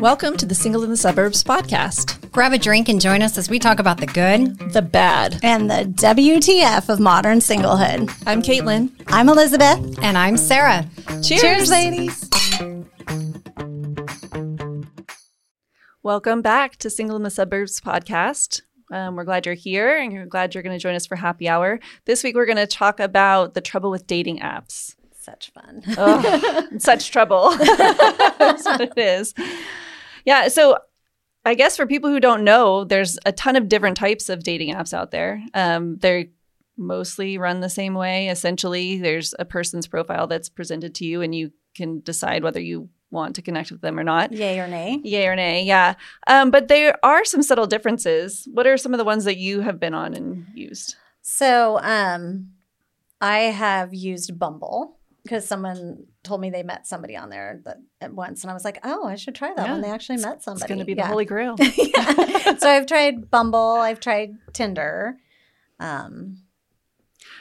Welcome to the Single in the Suburbs podcast. Grab a drink and join us as we talk about the good, the bad, and the WTF of modern singlehood. I'm Caitlin. I'm Elizabeth. And I'm Sarah. Cheers, Cheers ladies. Welcome back to Single in the Suburbs podcast. Um, we're glad you're here and we're glad you're going to join us for happy hour. This week, we're going to talk about the trouble with dating apps. Such fun. oh, such trouble. That's what it is. Yeah. So, I guess for people who don't know, there's a ton of different types of dating apps out there. Um, they mostly run the same way. Essentially, there's a person's profile that's presented to you, and you can decide whether you want to connect with them or not. Yay or nay? Yay or nay, yeah. Um, but there are some subtle differences. What are some of the ones that you have been on and used? So, um, I have used Bumble because someone told me they met somebody on there that at once, and I was like, "Oh, I should try that Yeah. one." They actually met somebody. It's going to be the Yeah. holy grail. yeah. So I've tried Bumble. I've tried Tinder. Um,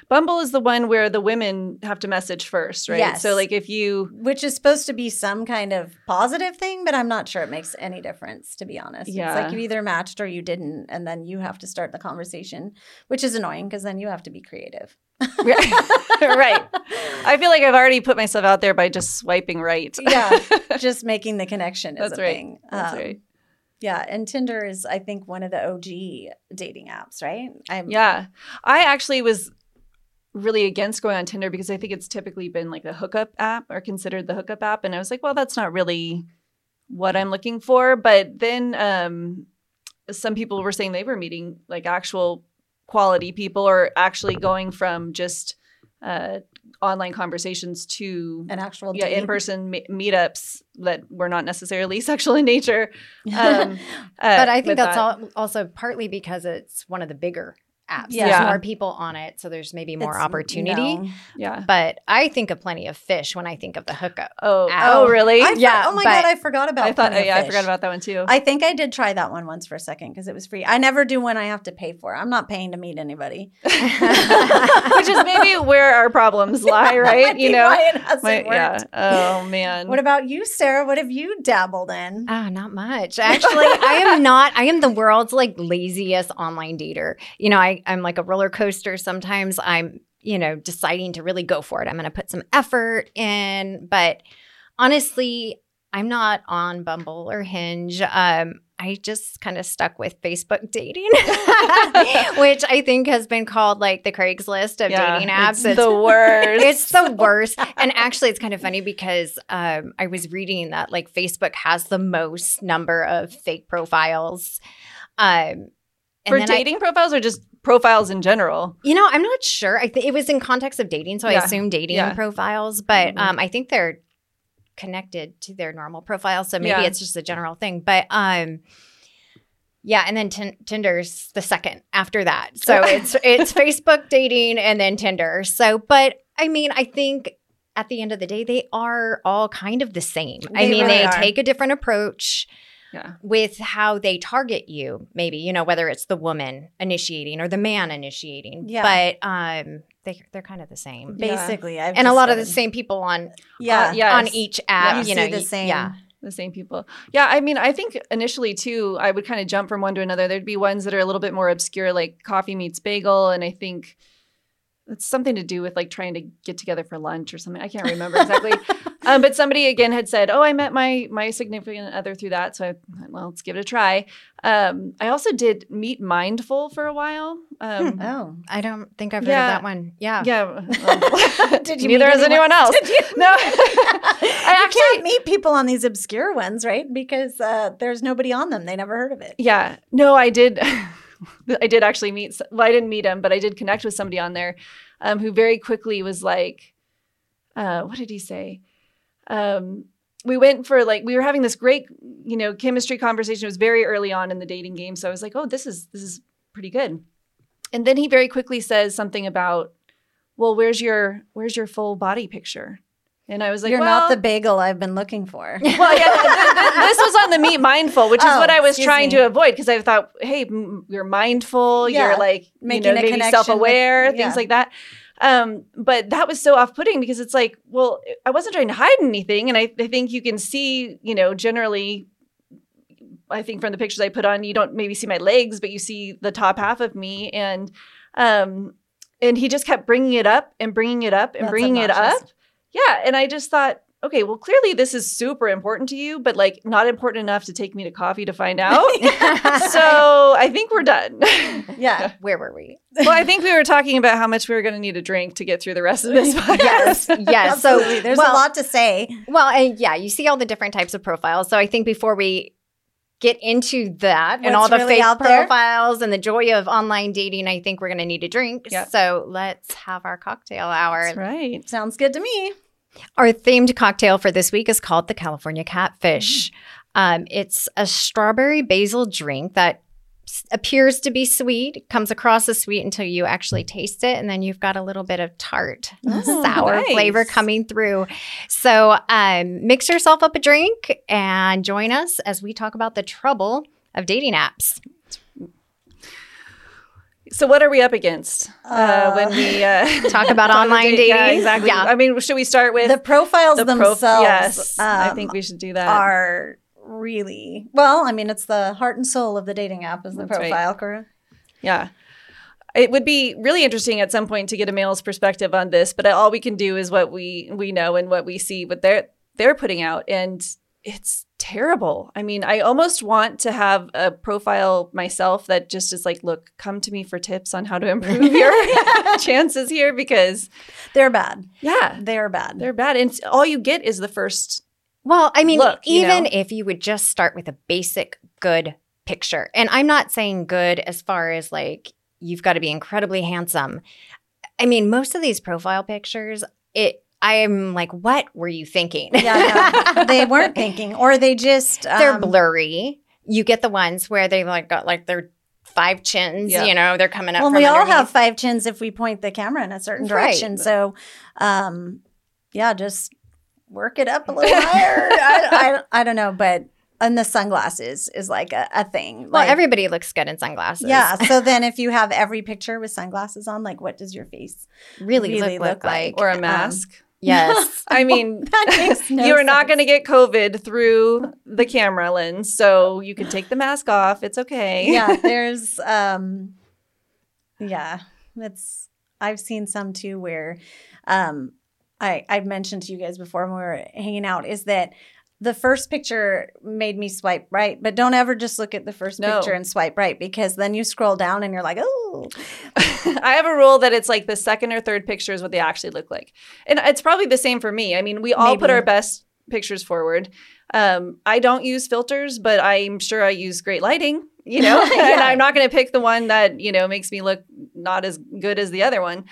Bumble is the one where the women have to message first, right? Yes. So, like, if you, which is supposed to be some kind of positive thing, but I'm not sure it makes any difference, to be honest. Yeah. It's like you either matched or you didn't, and then you have to start the conversation, which is annoying because then you have to be creative. right. I feel like I've already put myself out there by just swiping right. yeah, just making the connection is That's a right. thing. That's Um, right. Yeah, and Tinder is, I think, one of the OG dating apps, right? I'm, Yeah. I actually was really against going on Tinder because I think it's typically been like a hookup app or considered the hookup app. And I was like, well, that's not really what I'm looking for. But then um, some people were saying they were meeting like actual quality people or actually going from just uh, online conversations to an actual yeah in-person me- meetups that were not necessarily sexual in nature um, uh, But I think that's that. all, also partly because it's one of the bigger apps. Yeah. There's more people on it, so there's maybe more It's- opportunity. no. yeah But I think of plenty of fish when I think of the hookup. oh Ow. oh really I, Yeah, Oh my god, I forgot about. I thought Plenty of yeah I forgot about that one too I think I did try that one once for a second because it was free. I never do one I have to pay for. I'm not paying to meet anybody. which is maybe where our problems lie, That right? You know, why it hasn't My- yeah. Oh man. What about you, Sarah? What have you dabbled in? Ah, not much. Actually, I am not. I am the world's like laziest online dater. You know, I, I'm like a roller coaster. Sometimes I'm, you know, deciding to really go for it. I'm going to put some effort in, but honestly, I'm not on Bumble or Hinge. Um, I just kind of stuck with Facebook dating, which I think has been called like the Craigslist of Yeah, dating apps. It's the worst. It's the worst. and actually, it's kind of funny because um, I was reading that like Facebook has the most number of fake profiles. Um, and for then I- dating profiles or just profiles in general. you know, I'm not sure. I think it was in context of dating, so I assume dating Yeah. profiles. But Mhm. um, I think they're connected to their normal profile, so maybe Yeah. it's just a general thing. But um, yeah, and then tin- Tinder's the second after that. So it's it's Facebook dating and then Tinder. So, but I mean, I think at the end of the day, they are all kind of the same. I mean, really they are. take a different approach Yeah. with how they target you maybe you know whether it's the woman initiating or the man initiating Yeah. but um they, they're kind of the same Basically, I've and a lot of the same people on Yeah, Uh, yes. on each app You you see know the same. yeah The same people. Yeah, I mean, I think initially too, I would kind of jump from one to another. There'd be ones that are a little bit more obscure, like coffee meets bagel, and I think it's something to do with like trying to get together for lunch or something. I can't remember exactly. um, but somebody again had said, "Oh, I met my my significant other through that." So I, well, let's give it a try. Um, I also did Meet Mindful for a while. Um, Oh, i don't think i've heard of that one yeah yeah. well, Did you neither has anyone- anyone else. Did you- No. I actually- can't meet people on these obscure ones, right? Because uh, there's nobody on them. They never heard of it. Yeah. No, I did. I did actually meet. Well, I didn't meet him, but I did connect with somebody on there, um, who very quickly was like, uh, "What did he say?" Um, we went for like we were having this great, you know, chemistry conversation. It was very early on in the dating game, so I was like, "Oh, this is this is pretty good." And then he very quickly says something about, "Well, where's your where's your full body picture?" And I was like, You're well, not the bagel I've been looking for. well, yeah, th- th- this was on the meet mindful, which is Oh, what I was trying me. to avoid because I thought, hey, m- you're mindful, Yeah, you're like, making you know, a maybe connection self-aware, with- things yeah. like that. Um, but that was so off-putting because it's like, well, I wasn't trying to hide anything, and I, I think you can see, you know, generally I think from the pictures I put on, you don't maybe see my legs, but you see the top half of me. And um, and he just kept bringing it up and bringing it up and That's bringing it up. Yeah, and I just thought, okay, well, clearly this is super important to you, but like not important enough to take me to coffee to find out. so I think we're done. Yeah. Where were we? well, I think we were talking about how much we were going to need a drink to get through the rest of this. Yes, yes. So There's well, a lot to say. Well, and yeah, you see all the different types of profiles. So I think before we get into that and all the really fake out there? profiles and the joy of online dating, I think we're going to need a drink. Yeah. So let's have our cocktail hour. That's right. Sounds good to me. Our themed cocktail for this week is called the California Catfish. Um, it's a strawberry basil drink that appears to be sweet, comes across as sweet until you actually taste it, and then you've got a little bit of tart, Oh, sour nice. flavor coming through. So um, mix yourself up a drink and join us as we talk about the trouble of dating apps. So what are we up against uh, Uh, when we uh, Talk about talk online date- Yeah, dating. exactly. Yeah. I mean, should we start with The profiles the prof- themselves yes, I um, think we should do that. are really well, I mean, it's the heart and soul of the dating app is the That's right. profile, correct? Yeah. It would be really interesting at some point to get a male's perspective on this, but all we can do is what we we know and what we see what they're they're putting out and it's terrible. I mean, I almost want to have a profile myself that just is like, look, come to me for tips on how to improve your chances here because They're bad. yeah, They're bad. they're bad and all you get is the first Well, I mean, Look, even know? if you would just start with a basic good picture, and I'm not saying good as far as like you've got to be incredibly handsome. I mean, most of these profile pictures, it. I'm like, what were you thinking? yeah, no, they weren't thinking, or they just They're um, blurry. You get the ones where they like got like their five chins. Yeah. You know, they're coming up. Well, from we all have five chins if we point the camera in a certain Right. direction. So, um, yeah, just work it up a little higher. I, I, I don't know, but and the sunglasses is like a, a thing. Well, Like, everybody looks good in sunglasses. yeah. So then, if you have every picture with sunglasses on, like, what does your face? really, really look, look like. like. or a Um, mask. yes. I mean, That makes no you are not going to get COVID through the camera lens, so you can take the mask off. It's okay. yeah, there's um yeah, it's I've seen some too where um I I've mentioned to you guys before when we were hanging out is that the first picture made me swipe right, but don't ever just look at the first No. picture and swipe right because then you scroll down and you're like, oh, I have a rule that it's like the second or third picture is what they actually look like. And it's probably the same for me. I mean, we all put our best pictures forward. Um, I don't use filters, but I'm sure I use great lighting, you know, and I'm not going to pick the one that, you know, makes me look not as good as the other one.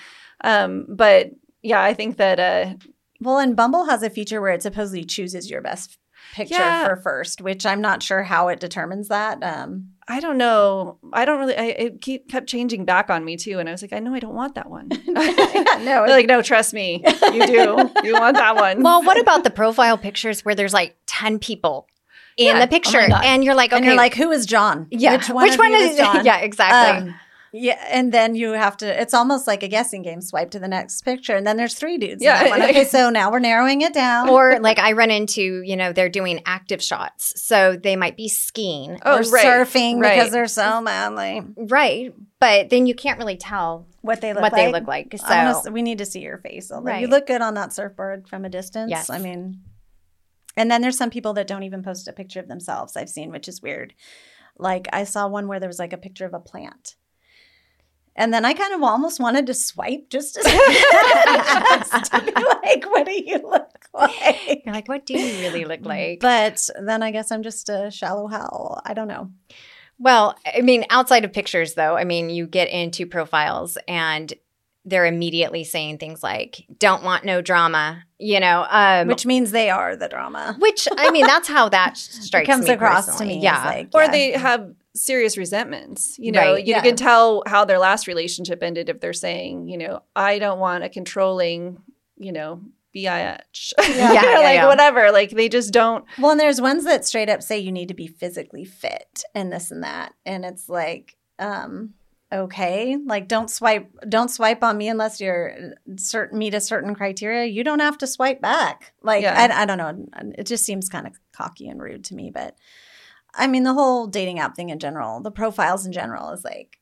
Um, but yeah, I think that, uh, well, and Bumble has a feature where it supposedly chooses your best picture Yeah. for first, which I'm not sure how it determines that. Um, I don't know. I don't really, I, it keep, kept changing back on me too. And I was like, I know I don't want that one. no, like, no, trust me. You do. you want that one. Well, what about the profile pictures where there's like 10 people in Yeah. the Oh picture God. and you're like, okay, and you're like, who is John? yeah, which one, of you is, John? yeah, exactly. Um, yeah, and then you have to. It's almost like a guessing game. Swipe to the next picture, and then there's three dudes. in Yeah. that one. Okay, so now we're narrowing it down. or like I run into, you know, they're doing active shots. So they might be skiing. Oh, or right. surfing right. because they're so manly. Right. But then you can't really tell What they look what like. they look like. So Honest- we need to see your face. Although You look good on that surfboard from a distance. Yes. I mean, and then there's some people that don't even post a picture of themselves. I've seen, which is weird. Like I saw one where there was like a picture of a plant. And then I kind of almost wanted to swipe just to, just to be like, what do you look like? you're like, what do you really look like? But then I guess I'm just a shallow hell. I don't know. Well, I mean, outside of pictures, though, I mean, you get into profiles and they're immediately saying things like, don't want no drama, you know, um, Which means they are the drama. which, I mean, that's how that strikes comes me across personally. to me. Yeah. Like, or yeah. they have serious resentments you know Right, you yeah. can tell how their last relationship ended if they're saying you know i don't want a controlling you know bitch Yeah. Yeah, yeah, like yeah. whatever like they just don't Well, and there's ones that straight up say you need to be physically fit and this and that. And it's like, um, okay, like don't swipe don't swipe on me unless you're certain meet a certain criteria. You don't have to swipe back. Like. I, I don't know. It just seems kind of cocky and rude to me, but I mean, the whole dating app thing in general, the profiles in general is like,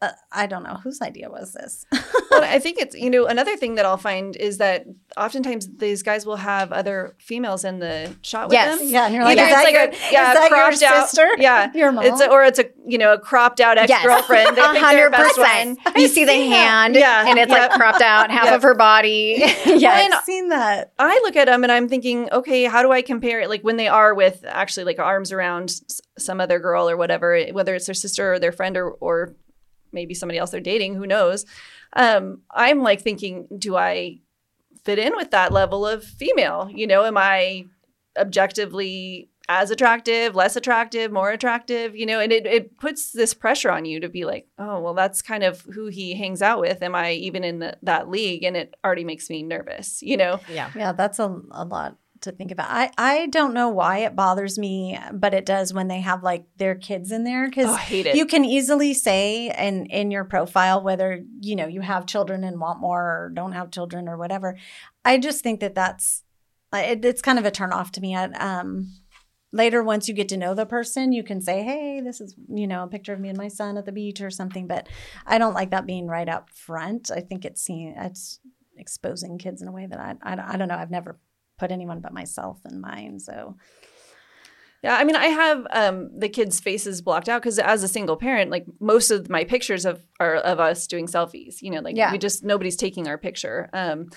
uh, I don't know whose idea was this. well, I think it's you know another thing that I'll find is that oftentimes these guys will have other females in the shot with Yes. them. yeah, and you're like, is it's that like your, a yeah is your cropped out sister? yeah your mom. it's a, or it's a you know a cropped out ex Yes. girlfriend they think they're hundred best percent. You see the hand, Yeah. and it's Yep. like cropped out half Yep. of her body. yeah, I've seen that. I look at them and I'm thinking, okay, how do I compare it? Like when they are with actually like arms around some other girl or whatever, whether it's their sister or their friend or, or maybe somebody else they're dating, who knows? Um, I'm like thinking, do I fit in with that level of female? You know, am I objectively as attractive, less attractive, more attractive? You know, and it, it puts this pressure on you to be like, oh, well, that's kind of who he hangs out with. Am I even in the, that league? And it already makes me nervous, you know? yeah. Yeah, that's a, a lot to think about. I, I don't know why it bothers me, but it does when they have like their kids in there because Oh, I hate it. you can easily say in in your profile whether you know you have children and want more or don't have children or whatever. I just think that that's it, it's kind of a turn off to me. I, um, later, once you get to know the person, you can say, "Hey, this is you know a picture of me and my son at the beach or something." But I don't like that being right up front. I think it's seen it's exposing kids in a way that I I, I don't know. I've never put anyone but myself in mine, so Yeah, I mean, I have um, the kids' faces blocked out because as a single parent, like most of my pictures of are of us doing selfies. You know, like Yeah. we just nobody's taking our picture. Um,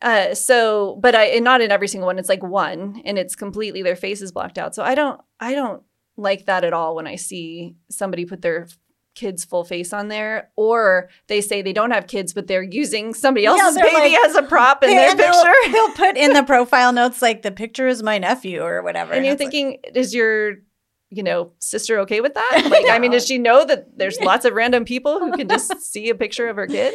uh, so, but I and not in every single one. It's like one, and it's completely their faces blocked out. So I don't, I don't like that at all when I see somebody put their kid's full face on there, or they say they don't have kids, but they're using somebody else's they're baby like- as a prop in their And they'll- picture. They'll, put in the profile notes like the picture is my nephew or whatever, and you're it's like- thinking, is your you know sister okay with that? Like, I mean, does she know that there's lots of random people who can just see a picture of her kid?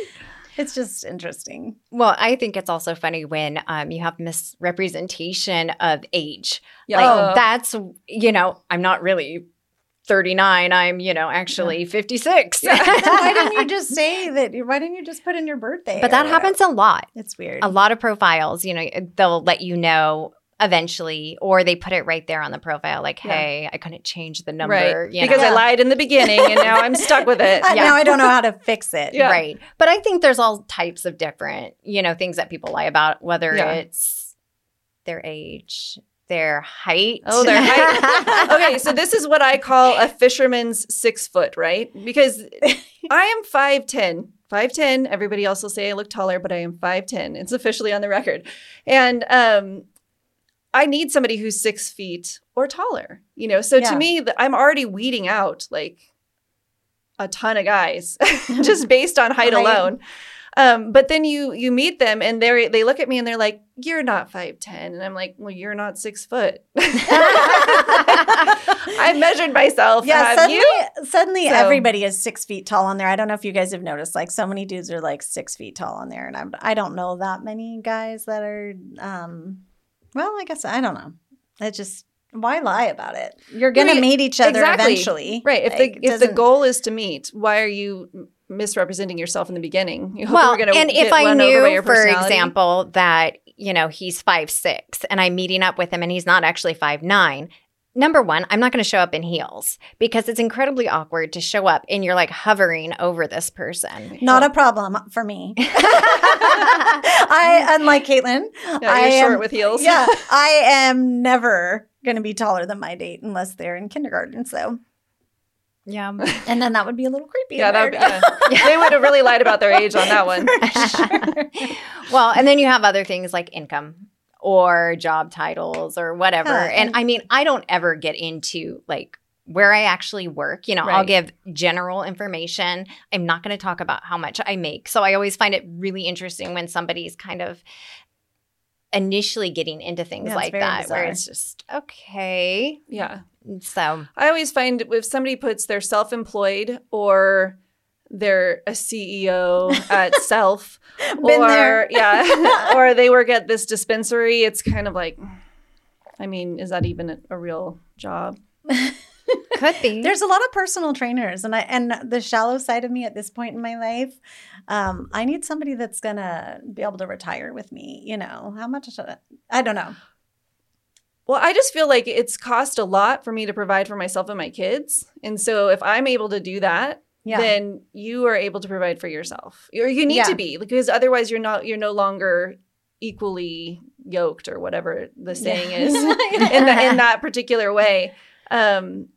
it's just interesting. Well, I think it's also funny when um, you have misrepresentation of age. Yeah. Like that's, you know, I'm not really 39. I'm, you know, actually 56. Then why didn't you just say that? Why didn't you just put in your birthday? but that whatever? happens a lot. It's weird. A lot of profiles, you know, eh, they'll let you know eventually, or they put it right there on the profile, like, Yeah. hey, I couldn't change the number. right. you Because? I lied in the beginning and now I'm stuck with it. Yeah. Now I don't know how to fix it. Yeah. Right. But I think there's all types of different, you know, things that people lie about, whether Yeah. it's their age, their height. Oh, their height. okay, so this is what I call a fisherman's six foot, right? Because I am 5'10. 5'10. Everybody else will say I look taller, but I am 5'10. It's officially on the record. And um, I need somebody who's six feet or taller, you know? So Yeah. to me, I'm already weeding out like a ton of guys just based on height Right. alone. Um, but then you you meet them and they they look at me and they're like, "You're not five ten," and I'm like, "Well, you're not six foot." I've measured myself. Yeah, have suddenly, you? suddenly So- everybody is six feet tall on there. I don't know if you guys have noticed, like so many dudes are like six feet tall on there, and I'm, I don't know that many guys that are. um Well, I guess I don't know. It just why lie about it? You're gonna Right, meet each other exactly. eventually, Right. If Like, the if the goal is to meet, why are you misrepresenting yourself in the beginning? You hope well, we're gonna and if I run over by knew, for example, that you know he's five six, and I'm meeting up with him, and he's not actually five nine. Number one, I'm not going to show up in heels because it's incredibly awkward to show up and you're like hovering over this person. Not a problem for me. I, unlike Caitlin, Yeah, you're short am- with heels. yeah, I am never going to be taller than my date unless they're in kindergarten. So, Yeah. and then that would be a little creepy. yeah, that would be, yeah. they would have really lied about their age on that one. well, and then you have other things like income or job titles or whatever. Yeah, and I mean, I don't ever get into like where I actually work. You know, I'll give general information. I'm not going to talk about how much I make. So I always find it really interesting when somebody's kind of initially getting into things Yeah, like that where it's just okay. Yeah. So I always find if somebody puts they're self-employed or they're a CEO at Self, Been or there. yeah, or they work at this dispensary, it's kind of like, I mean, is that even a, a real job? could be. There's a lot of personal trainers, and I and the shallow side of me at this point in my life, um, I need somebody that's gonna be able to retire with me. You know, how much? I, I don't know. Well, I just feel like it's cost a lot for me to provide for myself and my kids. And so if I'm able to do that, Yeah. then you are able to provide for yourself. Or you need Yeah. to be because otherwise you're not you're no longer equally yoked or whatever the saying Yeah. is in, the, in that particular way. Um,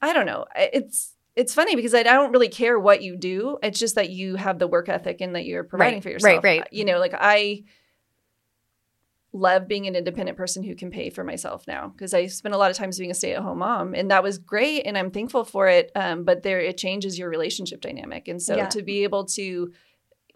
I don't know. It's it's funny because I, I don't really care what you do. It's just that you have the work ethic and that you're providing Right, for right, yourself. right. You know, like I love being an independent person who can pay for myself now because I spent a lot of times being a stay at home mom and that was great and I'm thankful for it. Um, but there it changes your relationship dynamic. And so Yeah. to be able to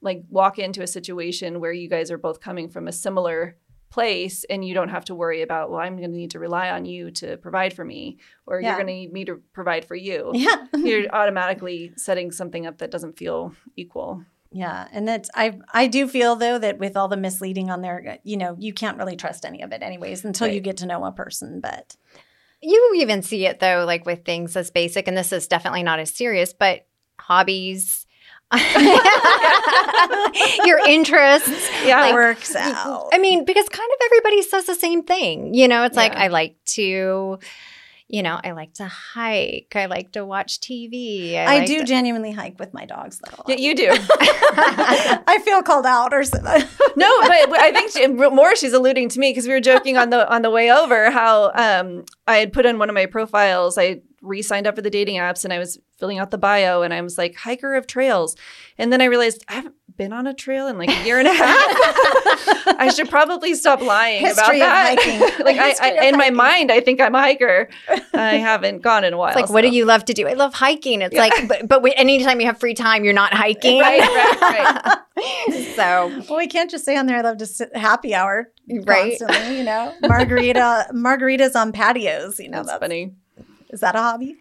like walk into a situation where you guys are both coming from a similar place and you don't have to worry about well i'm going to need to rely on you to provide for me or Yeah. you're going to need me to provide for you yeah. you're automatically setting something up that doesn't feel equal Yeah, and that's I I do feel though that with all the misleading on there, you know, you can't really trust any of it anyways until you get to know a person. But You even see it though, like with things as basic, and this is definitely not as serious, but hobbies, your interests. yeah it works out. I mean, because kind of everybody says the same thing. You know, it's like I like to, you know, I like to hike. I like to watch TV. I, like do to- genuinely hike with my dogs though. yeah, you do I feel called out or something. no but i think she, more she's alluding to me because we were joking on the on the way over how um i had put in one of my profiles i re-signed up for the dating apps and i was filling out the bio and i was like hiker of trails and then i realized i haven't been on a trail in like a year and a half i should probably stop lying History about that hiking. like I, I in my mind i think i'm a hiker i haven't gone in a while It's like, what do you love to do? I love hiking. It's Yeah. like, but, but we- anytime you have free time, you're not hiking. Right, right, so, well, we can't just say on there I love to sit happy hour Right. constantly, you know. Margarita margaritas on patios, you know. that's That's, funny Is that a hobby?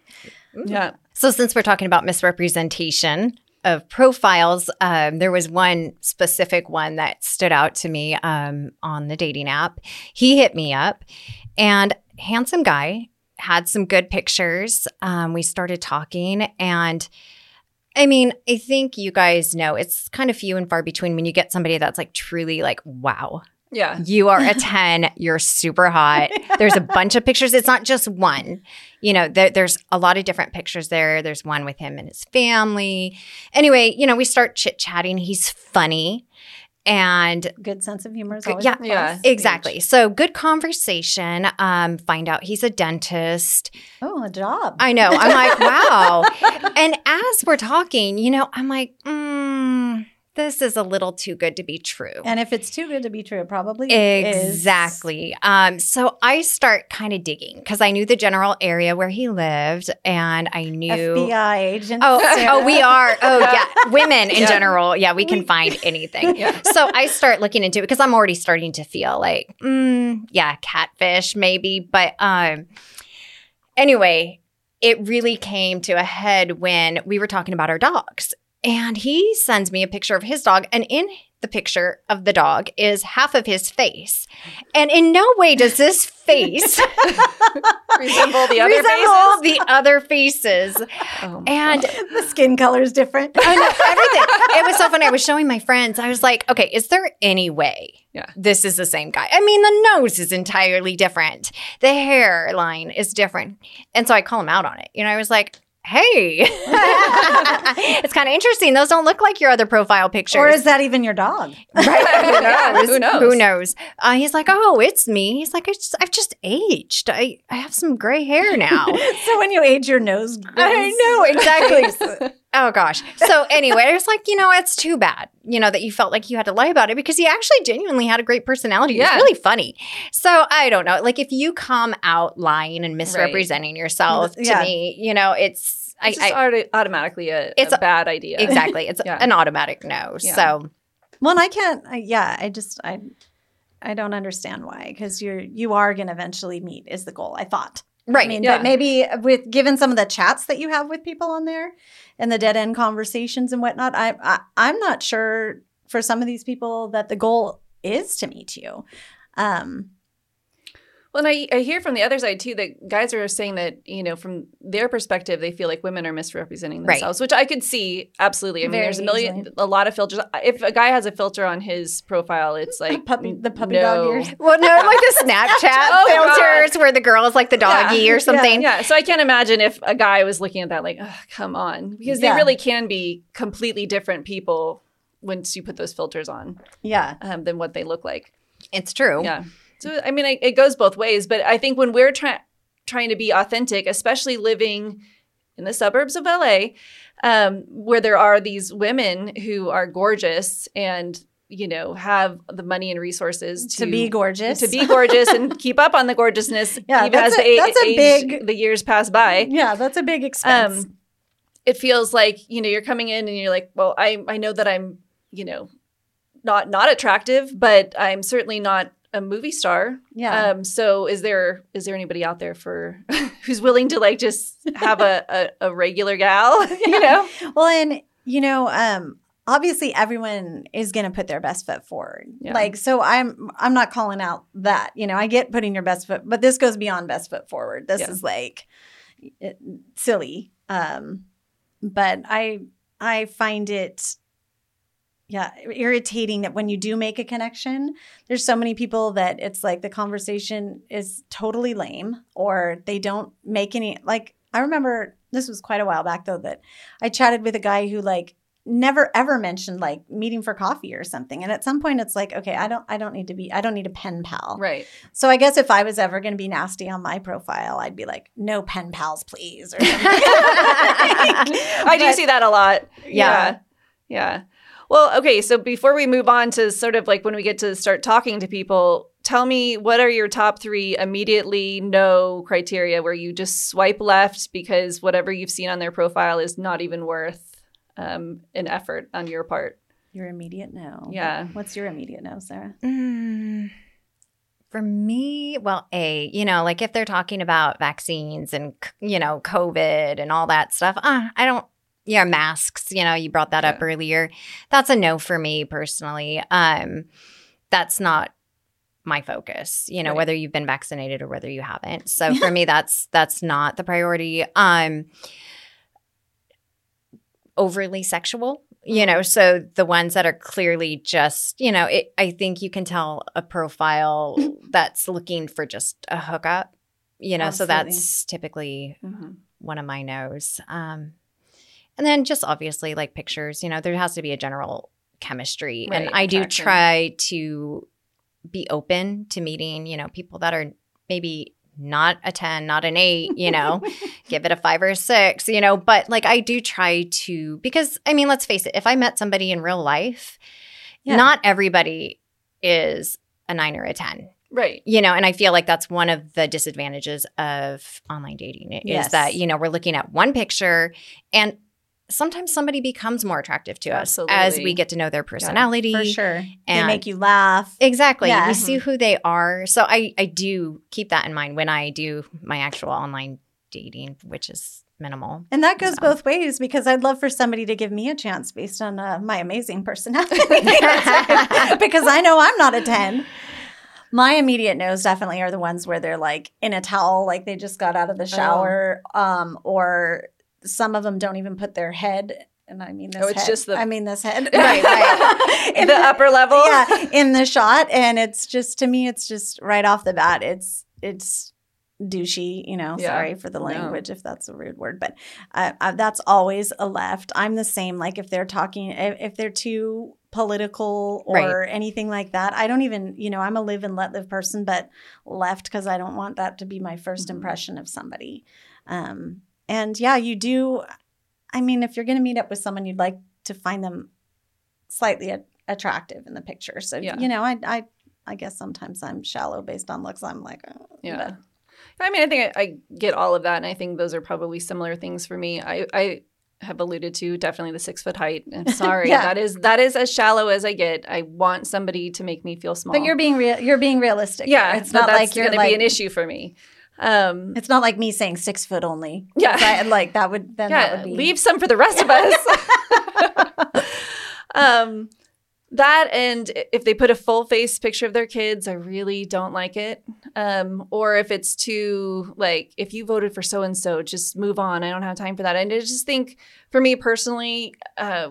Mm. yeah so since we're talking about misrepresentation of profiles, um, there was one specific one that stood out to me um, on the dating app. He hit me up, and handsome guy had some good pictures. Um, we started talking, and I mean, I think you guys know it's kind of few and far between when you get somebody that's like truly like, wow, yeah you are a 10. You're super hot. There's a bunch of pictures. It's not just one. You know, there, there's a lot of different pictures there. There's one with him and his family. Anyway, you know, we start chit chatting. He's funny. And Good sense of humor is Good- always yeah. Yeah. exactly. So good conversation. Um, find out he's a dentist. Oh, a job. I know. I'm like, wow. And as we're talking, you know, I'm like, mm, this is a little too good to be true. and if it's too good to be true, it probably is. Exactly. Um, so I start kind of digging because I knew the general area where he lived, and I knew. FBI agent. Oh, Sarah. oh, we are. Oh, Yeah. yeah. Women in Yeah. general. Yeah, we can find anything. Yeah. So I start looking into it because I'm already starting to feel like, mm, yeah, catfish maybe. But um, anyway, it really came to a head when we were talking about our dogs. And he sends me a picture of his dog, and in the picture of the dog is half of his face. And in no way does this face resemble the other resemble faces the other faces. Oh, And the skin color is different. I know everything. It was so funny. I was showing my friends. I was like, okay, is there any way Yeah. this is the same guy? I mean, the nose is entirely different. The hairline is different. And so I call him out on it. You know, I was like, hey, it's kind of interesting. Those don't look like your other profile pictures. or is that even your dog? Right. Who knows? Who knows? Who knows? Uh, he's like, oh, it's me. He's like, I just, I've just aged. I, I have some gray hair now. so when you age, your nose grows. I know exactly. Oh gosh. So anyway, it's like, you know, it's too bad, you know, that you felt like you had to lie about it because he actually genuinely had a great personality. He was Yeah. really funny. So I don't know. Like if you come out lying and misrepresenting yourself to Yeah. me, you know, it's I, it's just I auto- automatically a, It's a a- bad idea. exactly. It's Yeah. an automatic no. Yeah. So Well, and I can't. I, yeah, I just I I don't understand why because you're you are going to eventually meet is the goal. I thought. Right. I mean, Yeah. but maybe with given some of the chats that you have with people on there and the dead end conversations and whatnot, I, I I'm not sure for some of these people that the goal is to meet you. Um, Well, and I, I hear from the other side too that guys are saying that, you know, from their perspective, they feel like women are misrepresenting Right. themselves, which I could see absolutely. I mean, Very there's a million, easily. a lot of filters. If a guy has a filter on his profile, it's like puppy- the puppy no. dog ears. Well, no, like the Snapchat Oh, God. filters where the girl is like the doggy Yeah. or something. Yeah, so I can't imagine if a guy was looking at that like, "Ugh, come on, because Yeah. they really can be completely different people once you put those filters on Yeah. um, than what they look like. It's true. Yeah. So I mean, it, it goes both ways, but I think when we're trying trying to be authentic, especially living in the suburbs of LA, um, where there are these women who are gorgeous and you know have the money and resources to, To be gorgeous. to be gorgeous and keep up on the gorgeousness Yeah, even as that's the a- a- that's a age, big- the years pass by. Yeah, that's a big expense. Um, it feels like you know you're coming in and you're like, well, I I know that I'm you know not not attractive, but I'm certainly not a movie star. yeah. Um, so is there is there anybody out there for who's willing to like just have a, a, a regular gal? You know? Well, and you know, um, obviously everyone is going to put their best foot forward. Yeah. Like, so I'm I'm not calling out that. You know, I get putting your best foot, but this goes beyond best foot forward. This Yeah. is like it, silly. Um, but I I find it. Yeah, irritating that when you do make a connection, there's so many people that it's like the conversation is totally lame or they don't make any like I remember this was quite a while back though that I chatted with a guy who like never ever mentioned like meeting for coffee or something. And at some point it's like, okay, I don't I don't need to be I don't need a pen pal. Right. So I guess if I was ever gonna be nasty on my profile, I'd be like, no pen pals, please. Or something. I do see that a lot. Yeah. yeah. Yeah. Well, okay. So before we move on to sort of like when we get to start talking to people, tell me what are your top three immediately no criteria where you just swipe left because whatever you've seen on their profile is not even worth um, an effort on your part. Your immediate no. Yeah. What's your immediate no, Sarah? Mm, for me, well, A, you know, like if they're talking about vaccines and, you know, COVID and all that stuff, uh, I don't, yeah, masks, you know, you brought that up earlier. That's a no for me personally. Um, that's not my focus, you know, Right. whether you've been vaccinated or whether you haven't. So for me, that's, that's not the priority. Um, overly sexual you know so the ones that are clearly just you know it, i think you can tell a profile that's looking for just a hookup you know so that's typically Mm-hmm. one of my no's um and then just obviously like pictures you know there has to be a general chemistry and Right, i do try to be open to meeting you know people that are maybe not a 10 not an 8 you know give it a 5 or a 6 you know but like i do try to because i mean let's face it if i met somebody in real life Yeah. not everybody is a 9 or a 10 Right. you know and i feel like that's one of the disadvantages of online dating is Yes. that you know we're looking at one picture and sometimes somebody becomes more attractive to us as we get to know their personality For sure. they make you laugh. exactly Yeah. we see who they are so i i do keep that in mind when i do my actual online dating which is minimal And that goes So. both ways because I'd love for somebody to give me a chance based on uh, my amazing personality. because I know I'm not a 10. My immediate no's definitely are the ones where they're like in a towel, like they just got out of the shower, um, or some of them don't even put their head. And I mean this. Oh, it's head. just the- I mean this head. Right, right. In the upper level. yeah, in the shot, and it's just to me, it's just right off the bat, it's it's douchey. You know, Yeah. sorry for the No. language if that's a rude word, but uh, uh, that's always a left. I'm the same. Like if they're talking, if, if they're too political or anything like that, I don't even. You know, I'm a live and let live person, but left because I don't want that to be my 1st Mhm. impression of somebody. Um, and yeah, you do. I mean, if you're going to meet up with someone, you'd like to find them slightly a- attractive in the picture. So Yeah. you know, I I I guess sometimes I'm shallow based on looks. I'm like, oh, Yeah. I mean, I think I, I get all of that, and I think those are probably similar things for me. I, I have alluded to definitely the six foot height. I'm sorry, Yeah. that is that is as shallow as I get. I want somebody to make me feel small. But you're being real. You're being realistic. yeah, it's not like you're going to be an issue for me. Um, It's not like me saying six foot only. Yeah, I- like that would then that would be leave some for the rest of us. um, that and if they put a full face picture of their kids, I really don't like it. Um, or if it's too like, if you voted for so and so, just move on. I don't have time for that. And I just think, for me personally, uh,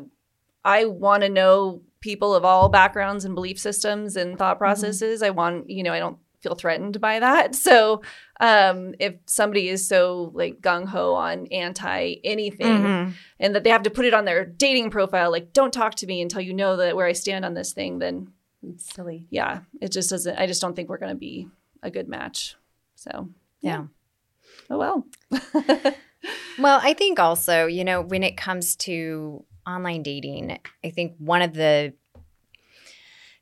I want to know people of all backgrounds and belief systems and thought processes. I want, you know, I don't feel threatened by that. So um, if somebody is so like gung ho on anti anything Mhm. and that they have to put it on their dating profile, like don't talk to me until you know that where I stand on this thing, then It's silly. yeah, it just doesn't. I just don't think we're going to be a good match. So Yeah. oh well. Well, I think also, you know, when it comes to online dating, I think one of the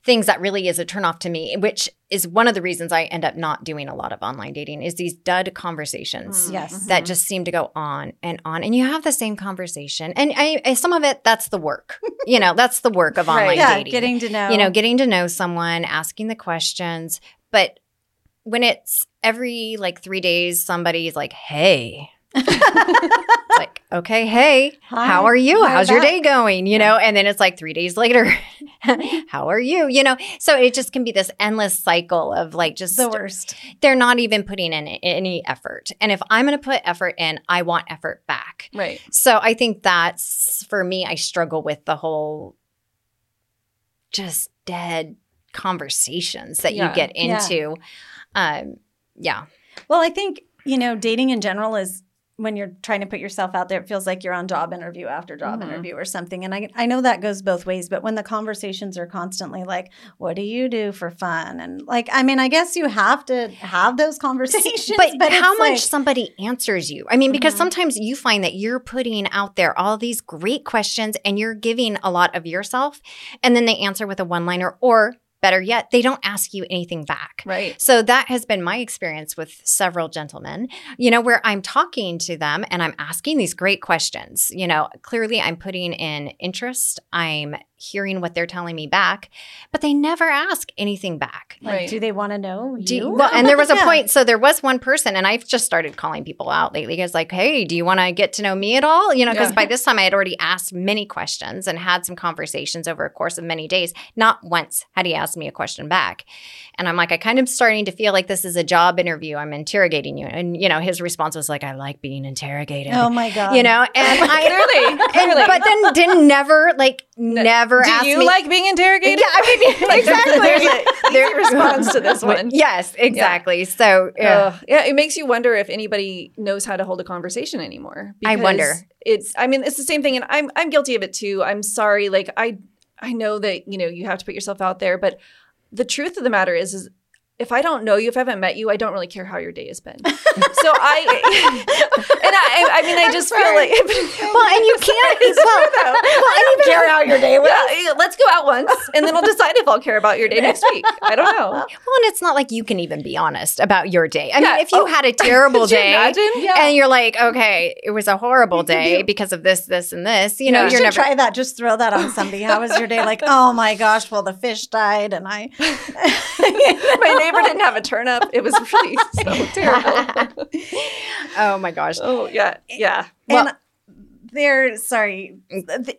things that really is a turnoff to me, which is one of the reasons I end up not doing a lot of online dating, is these dud conversations. Mm, Yes. That just seem to go on and on, and you have the same conversation, and I, I some of it that's the work, you know, that's the work of Right. online yeah, dating getting to know. you know, getting to know someone, asking the questions. But when it's every like three days, somebody's like, hey, it's like, okay, hey, Hi, how are you? hi How's your day going? You know, and then it's like three days later, how are you? You know, so it just can be this endless cycle of like just the worst. they're not even putting in any effort. And if I'm going to put effort in, I want effort back. Right. So I think that's for me, I struggle with the whole just dead conversations that Yeah. you get Yeah. into. Um, yeah. Well, I think, you know, dating in general is when you're trying to put yourself out there, it feels like you're on job interview after job Mhm. interview or something. And I, I know that goes both ways, but when the conversations are constantly like, what do you do for fun? And like, I mean, I guess you have to have those conversations. But, but how much like- somebody answers you? I mean, because Mhm. sometimes you find that you're putting out there all these great questions and you're giving a lot of yourself, and then they answer with a one liner, or better yet, they don't ask you anything back. Right. So that has been my experience with several gentlemen, you know, where I'm talking to them and I'm asking these great questions. You know, clearly I'm putting in interest, I'm hearing what they're telling me back, but they never ask anything back. like, Right. do they want to know Do you? well, and there was a Yeah. point. So there was one person, and I've just started calling people out lately. Because like, hey, do you want to get to know me at all? You know, because Yeah. by this time I had already asked many questions and had some conversations over a course of many days. Not once had he asked me a question back, and I'm like, I kind of starting to feel like this is a job interview. I'm interrogating you, and you know, his response was like, I like being interrogated. Oh my God. You know, and I Clearly. and, Clearly. but then didn't never like never do ask you me. like being interrogated? Yeah, I mean, exactly. There's easy response to this one. Yes, exactly. So, yeah. Yeah, it makes you wonder if anybody knows how to hold a conversation anymore. I wonder. It's. I mean, it's the same thing, and I'm. I'm guilty of it too. I'm sorry. Like I. I know that you know you have to put yourself out there, but the truth of the matter is, is if I don't know you, if I haven't met you, I don't really care how your day has been. so I, and I, I mean, I just feel like, well, and you can't. Well, well, and even care how your day was. yeah, let's go out once, and then I'll decide if I'll care about your day next week. I don't know. Well, and it's not like you can even be honest about your day. I Yeah. mean, if you Oh. had a terrible Could you day imagine? and you're like, okay, it was a horrible day because of this, this, and this, you know, you you're should never. try that. Just throw that on somebody. How was your day? Like, oh my gosh, well, the fish died, and I. Neighbor didn't have a turnip. It was really so terrible. oh my gosh. Oh yeah, yeah. Well- and they're sorry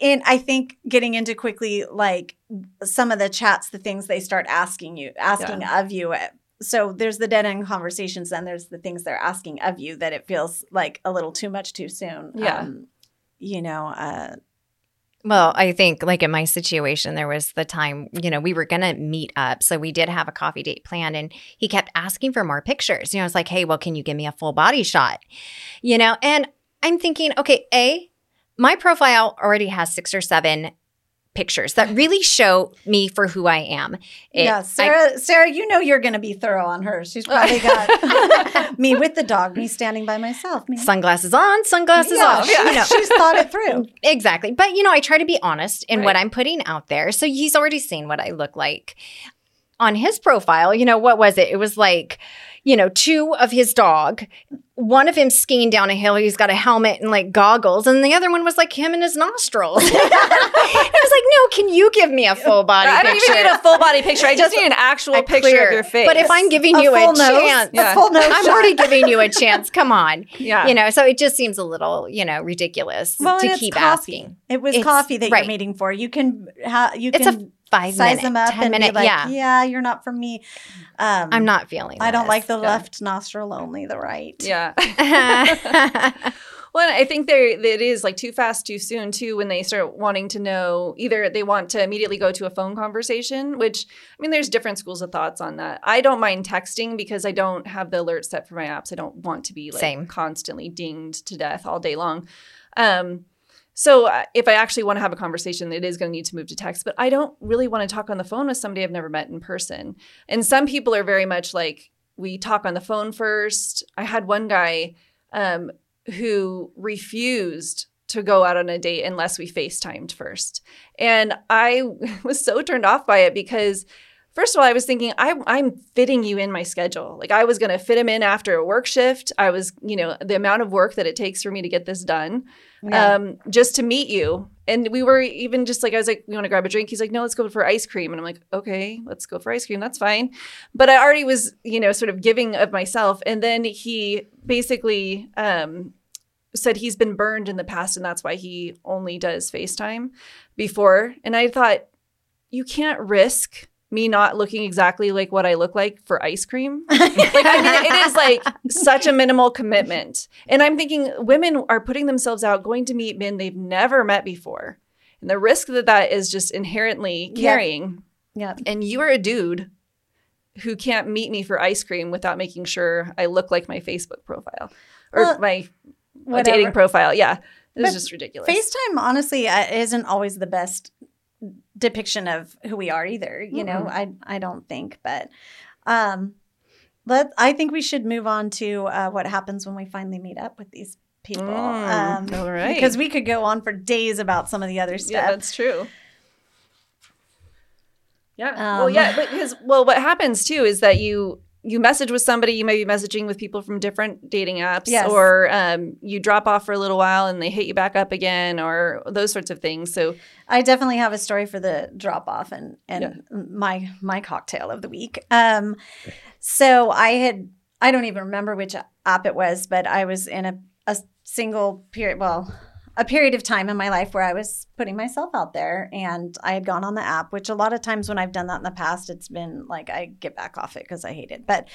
and i think getting into quickly like some of the chats the things they start asking you asking of you so there's the dead end conversations then there's the things they're asking of you that it feels like a little too much too soon Yeah. um, you know uh Well, I think like in my situation, there was the time, you know, we were going to meet up. So we did have a coffee date planned and he kept asking for more pictures. You know, it's like, hey, well, can you give me a full body shot? You know, and I'm thinking, okay, A, my profile already has six or seven pictures that really show me for who I am. It- yeah I- sarah sarah you know you're gonna be thorough on hers she's probably got me with the dog me standing by myself me sunglasses on, sunglasses yeah, off. she- You know. she's thought it through Exactly. But, you know, I try to be honest in what I'm putting out there. So he's already seen what I look like. On his profile, you know, what was it? It was like, you know, two of his dog, one of him skiing down a hill. He's got a helmet and like goggles, and the other one was like him and his nostrils. I was like, no, can you give me a full body I don't picture? even need a full body picture. I just need an actual picture clear- of your face. But if I'm giving A you a nose? chance, A Yeah. full nose I'm shot. already giving you a chance. Come on. yeah, You know, so it just seems a little, you know, ridiculous Well, to keep coffee. asking. It was It's- coffee that right. you're meeting for. You can ha- you It's a can five size minute, them up 10 and minute, be like, yeah. yeah. you're not for me. Um, I'm not feeling. I don't like the Yeah. left nostril only, the right. Yeah. Yeah. Well, I think there it is like too fast, too soon too. When they start wanting to know, either they want to immediately go to a phone conversation, which I mean, there's different schools of thoughts on that. I don't mind texting because I don't have the alert set for my apps. I don't want to be like Same. constantly dinged to death all day long. Um, so uh, if I actually want to have a conversation, it is going to need to move to text. But I don't really want to talk on the phone with somebody I've never met in person. And some people are very much like we talk on the phone first. I had one guy. Um, who refused to go out on a date unless we FaceTimed first. And I was so turned off by it because first of all, I was thinking I, I'm fitting you in my schedule. Like I was going to fit him in after a work shift. I was, you know, the amount of work that it takes for me to get this done, Yeah. um, just to meet you. And we were even just like, I was like, we want to grab a drink. He's like, no, let's go for ice cream. And I'm like, okay, let's go for ice cream. That's fine. But I already was, you know, sort of giving of myself. And then he basically um, said he's been burned in the past and that's why he only does FaceTime before. And I thought, you can't risk me not looking exactly like what I look like for ice cream. like, I mean, it is like such a minimal commitment. And I'm thinking women are putting themselves out, going to meet men they've never met before. And the risk that that is just inherently carrying. yeah. And you are a dude who can't meet me for ice cream without making sure I look like my Facebook profile or Well, my Whatever. dating profile. Yeah. It's just ridiculous. FaceTime, honestly, uh, isn't always the best depiction of who we are either. You know, I I don't think, but um, let I think we should move on to uh, what happens when we finally meet up with these people. Mm, um, all right. Because we could go on for days about some of the other stuff. Yeah, that's true. Yeah. Um, well, yeah, because well, what happens too is that you you message with somebody, you may be messaging with people from different dating apps, Yes. or um, you drop off for a little while and they hit you back up again, or those sorts of things. So I definitely have a story for the drop off and and my my cocktail of the week. Um, so I had I don't even remember which app it was, but I was in a a single period. Well. A period of time in my life where I was putting myself out there and I had gone on the app, which a lot of times when I've done that in the past, it's been like I get back off it because I hate it. But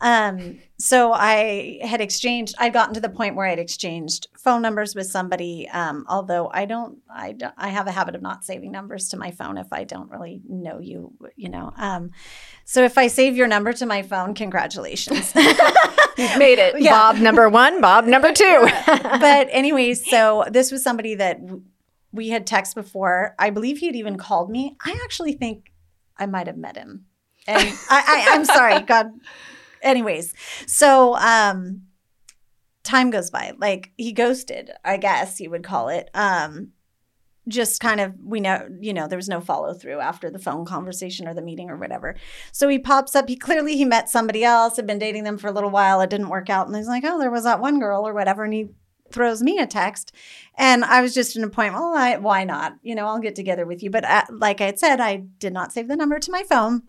um, so I had exchanged, I'd gotten to the point where I'd exchanged phone numbers with somebody. Um, although I don't, I don't, I have a habit of not saving numbers to my phone if I don't really know you, you know. Um, so if I save your number to my phone, congratulations. you've made it. Yeah. Bob number one, Bob number two. but anyways, so this was somebody that we had text before. I believe he had even called me. I actually think I might have met him. And I, I, I'm sorry, God. Anyways, so um, time goes by. Like he ghosted, I guess you would call it. Um, just kind of we know you know there was no follow through after the phone conversation or the meeting or whatever so he pops up he clearly he met somebody else had been dating them for a little while it didn't work out and he's like oh there was that one girl or whatever and he throws me a text and i was just in a point well I, why not you know i'll get together with you but uh, like i had said i did not save the number to my phone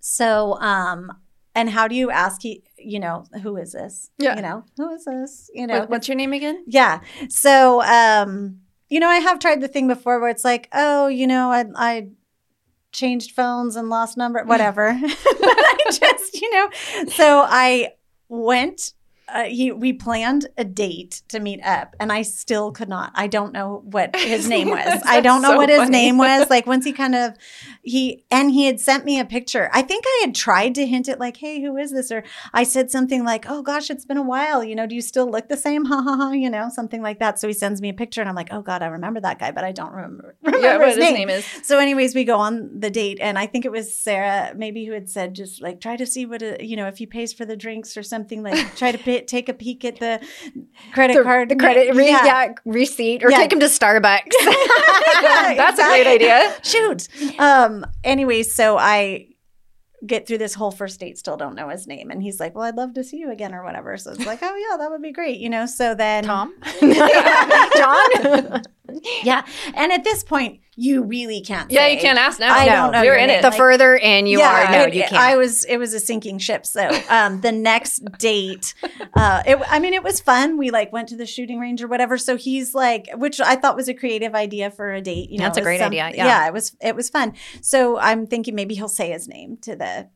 so um and how do you ask he you know who is this Yeah. you know who is this you know What- what's your name again? yeah. So, um, you know, I have tried the thing before where it's like, oh, you know, I, I changed phones and lost number, whatever. but I just, you know, so I went. Uh, he, we planned a date to meet up, and I still could not. I don't know what his name was. I don't know so what his funny. name was. Like once he kind of he and he had sent me a picture. I think I had tried to hint at like, "Hey, who is this?" Or I said something like, "Oh gosh, it's been a while. You know, do you still look the same?" Ha ha ha. You know, something like that. So he sends me a picture, and I'm like, "Oh God, I remember that guy, but I don't remember, remember Yeah, what his, his name. name is. So, anyways, we go on the date, and I think it was Sarah, maybe who had said, just like try to see what a, you know if he pays for the drinks or something. Like try to pay, take a peek at the credit the, card, the credit re- Yeah. yeah. receipt or Yeah. take him to Starbucks. That's a great idea. Shoot. Um. Anyway, so I get through this whole first date, still don't know his name, and he's like, "Well, I'd love to see you again or whatever." So it's like, "Oh yeah, that would be great," you know. So then Tom, John. Yeah. And at this point, you really can't. Yeah, say. you can't ask now. I no, don't know You're in it. the like- further in you are, no, it- you can't. I was. It was a sinking ship. So um, the next date, uh, it, I mean, it was fun. We like went to the shooting range or whatever. So he's like, which I thought was a creative idea for a date. You know, That's a it was great idea, yeah. yeah, it was. It was fun. So I'm thinking maybe he'll say his name to the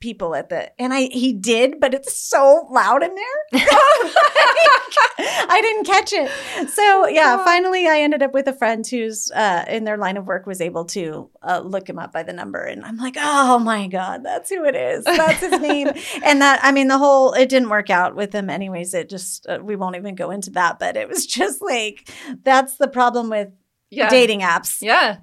people at the and I he did, but it's so loud in there. I didn't catch it. So yeah, finally I ended up with a friend who's uh, in their line of work was able to uh, look him up by the number, and I'm like, oh my god, that's who it is. That's his name. and that I mean, the whole it didn't work out with him anyways. It just uh, we won't even go into that, but it was just like that's the problem with yeah. dating apps. Yeah.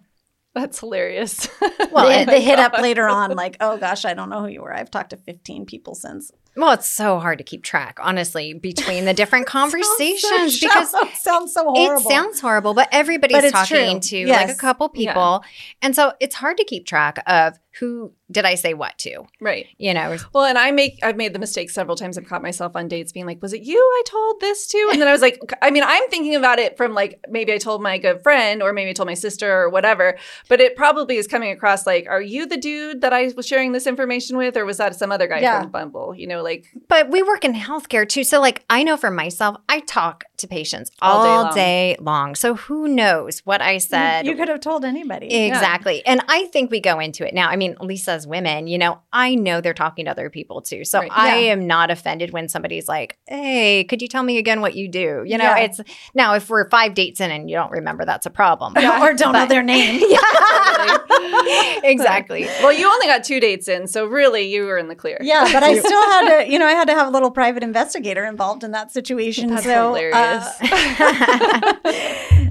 That's hilarious. Well, Oh the, the hit up later on, like, oh gosh, I don't know who you were. I've talked to 15 people since. well, it's so hard to keep track, honestly, between the different conversations Sounds so- because it sounds so horrible. It sounds horrible, but everybody's But talking true. to like a couple people. And so it's hard to keep track of who did I say what to, right. you know? Well, and I make I've made the mistake several times. I've caught myself on dates being like, "Was it you I told this to?" And then I was like, I mean, I'm thinking about it from like maybe I told my good friend or maybe I told my sister or whatever. But it probably is coming across like, "Are you the dude that I was sharing this information with, or was that some other guy Yeah. from Bumble?" You know, like But we work in healthcare too. So, like, I know for myself, I talk to patients All all, day long. day, long. So, who knows what I said? You could have told anybody. Exactly. And I think we go into it now. I mean, Lisa's women, you know, I know they're talking to other people too. So Right. I Yeah. am not offended when somebody's like, hey, could you tell me again what you do? You know, Yeah. it's now if we're five dates in and you don't remember, that's a problem. or don't know their name. yeah. exactly. well, you only got two dates in, so really you were in the clear. Yeah, but I still had to, you know, I had to have a little private investigator involved in that situation. That's so, hilarious. uh,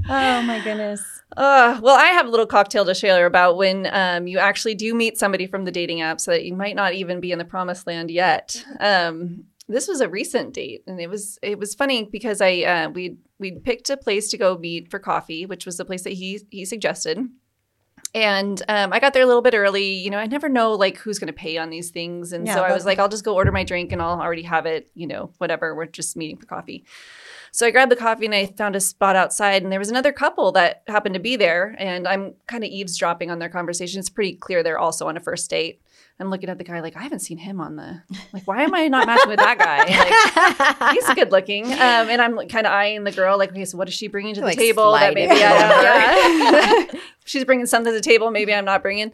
oh my goodness. Uh, well, I have a little cocktail to share about when um, you actually do meet somebody from the dating app, so that you might not even be in the promised land yet. Um, this was a recent date, and it was it was funny because I uh, we we picked a place to go meet for coffee, which was the place that he he suggested. And um, I got there a little bit early. You know, I never know like who's going to pay on these things, and Yeah, so I was like, I'll just go order my drink, and I'll already have it. You know, whatever. We're just meeting for coffee. So I grabbed the coffee and I found a spot outside, and there was another couple that happened to be there. And I'm kind of eavesdropping on their conversation. It's pretty clear they're also on a first date. I'm looking at the guy like, I haven't seen him on the like. Why am I not matching with that guy? Like, he's good looking. Um, and I'm kind of eyeing the girl like, okay, so what is she bringing to the Like table that maybe I don't- yeah. She's bringing something to the table. Maybe I'm not bringing.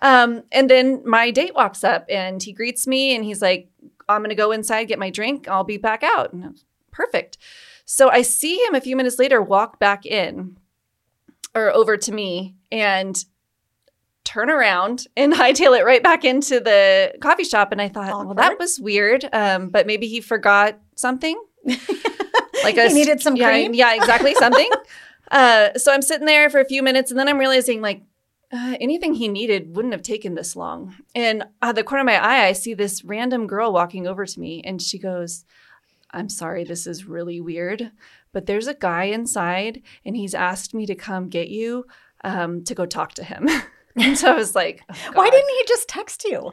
Um, and then my date walks up and he greets me and he's like, I'm gonna go inside get my drink. I'll be back out. And Perfect. So I see him a few minutes later walk back in or over to me and turn around and hightail it right back into the coffee shop. And I thought, well, that was weird. Um, but maybe he forgot something. like He needed some yeah, cream? Yeah, exactly. Something. uh, so I'm sitting there for a few minutes and then I'm realizing like uh, anything he needed wouldn't have taken this long. And out of the corner of my eye, I see this random girl walking over to me and she goes, I'm sorry, this is really weird, but there's a guy inside and he's asked me to come get you um, to go talk to him. and so I was like, oh, Why didn't he just text you?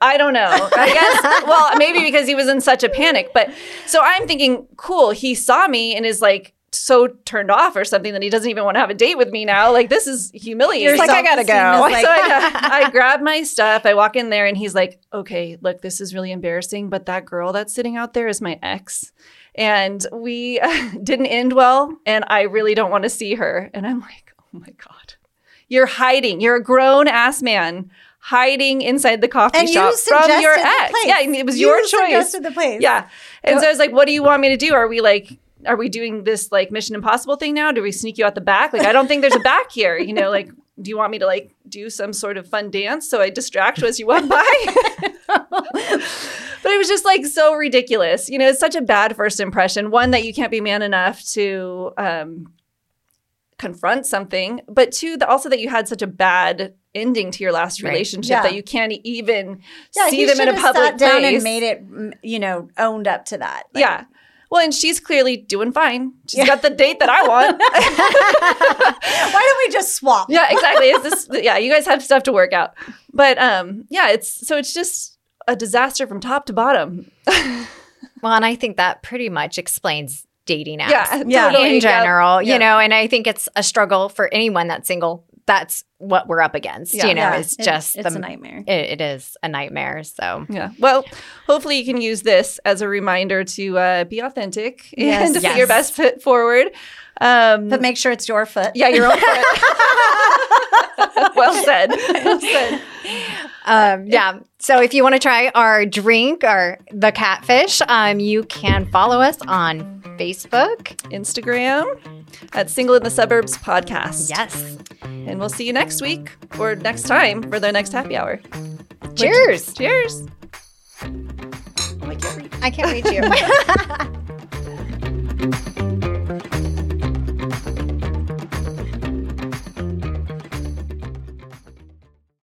I don't know. I guess, well, maybe because he was in such a panic. But so I'm thinking, cool, he saw me and is like, so turned off or something that he doesn't even want to have a date with me now. Like this is humiliating. He's like, I gotta go. self-esteem so like- I, I grab my stuff. I walk in there and he's like, okay, look, this is really embarrassing, but that girl that's sitting out there is my ex. And we didn't end well. And I really don't want to see her. And I'm like, oh my God. You're hiding. You're a grown ass man hiding inside the coffee And shop from your ex. Yeah, it was You your choice. the place. Yeah. And so I was like, what do you want me to do? Are we like, are we doing this like Mission Impossible thing now? Do we sneak you out the back? Like, I don't think there's a back here. You know, like, do you want me to like do some sort of fun dance so I distract you as you walk by? but it was just like so ridiculous. You know, it's such a bad first impression. One that you can't be man enough to um, confront something, but two, that also that you had such a bad ending to your last Right. relationship Yeah. that you can't even Yeah, see them in a public sat down place. and made it, you know, owned up to that. Like, yeah. Well, and she's clearly doing fine. She's Yeah. got the date that I want. Why don't we just swap? yeah, exactly. It's this, yeah, you guys have stuff to work out. But um, yeah, it's so it's just a disaster from top to bottom. Well, and I think that pretty much explains dating apps. Yeah, Yeah. totally, in general, Yeah. you know, and I think it's a struggle for anyone that's single. That's what we're up against, you know, is just the it's a nightmare. it, it is a nightmare. So Yeah. Well, hopefully you can use this as a reminder to uh, be authentic Yes. and to put your best foot forward. Um, But make sure it's your foot. yeah, your own foot. well said. Well said. Um, yeah. So if you want to try our drink or the catfish, um, you can follow us on Facebook. Instagram at Single in the Suburbs podcast. Yes. And we'll see you next week or next time for the next happy hour. Cheers. Cheers. I can't reach you.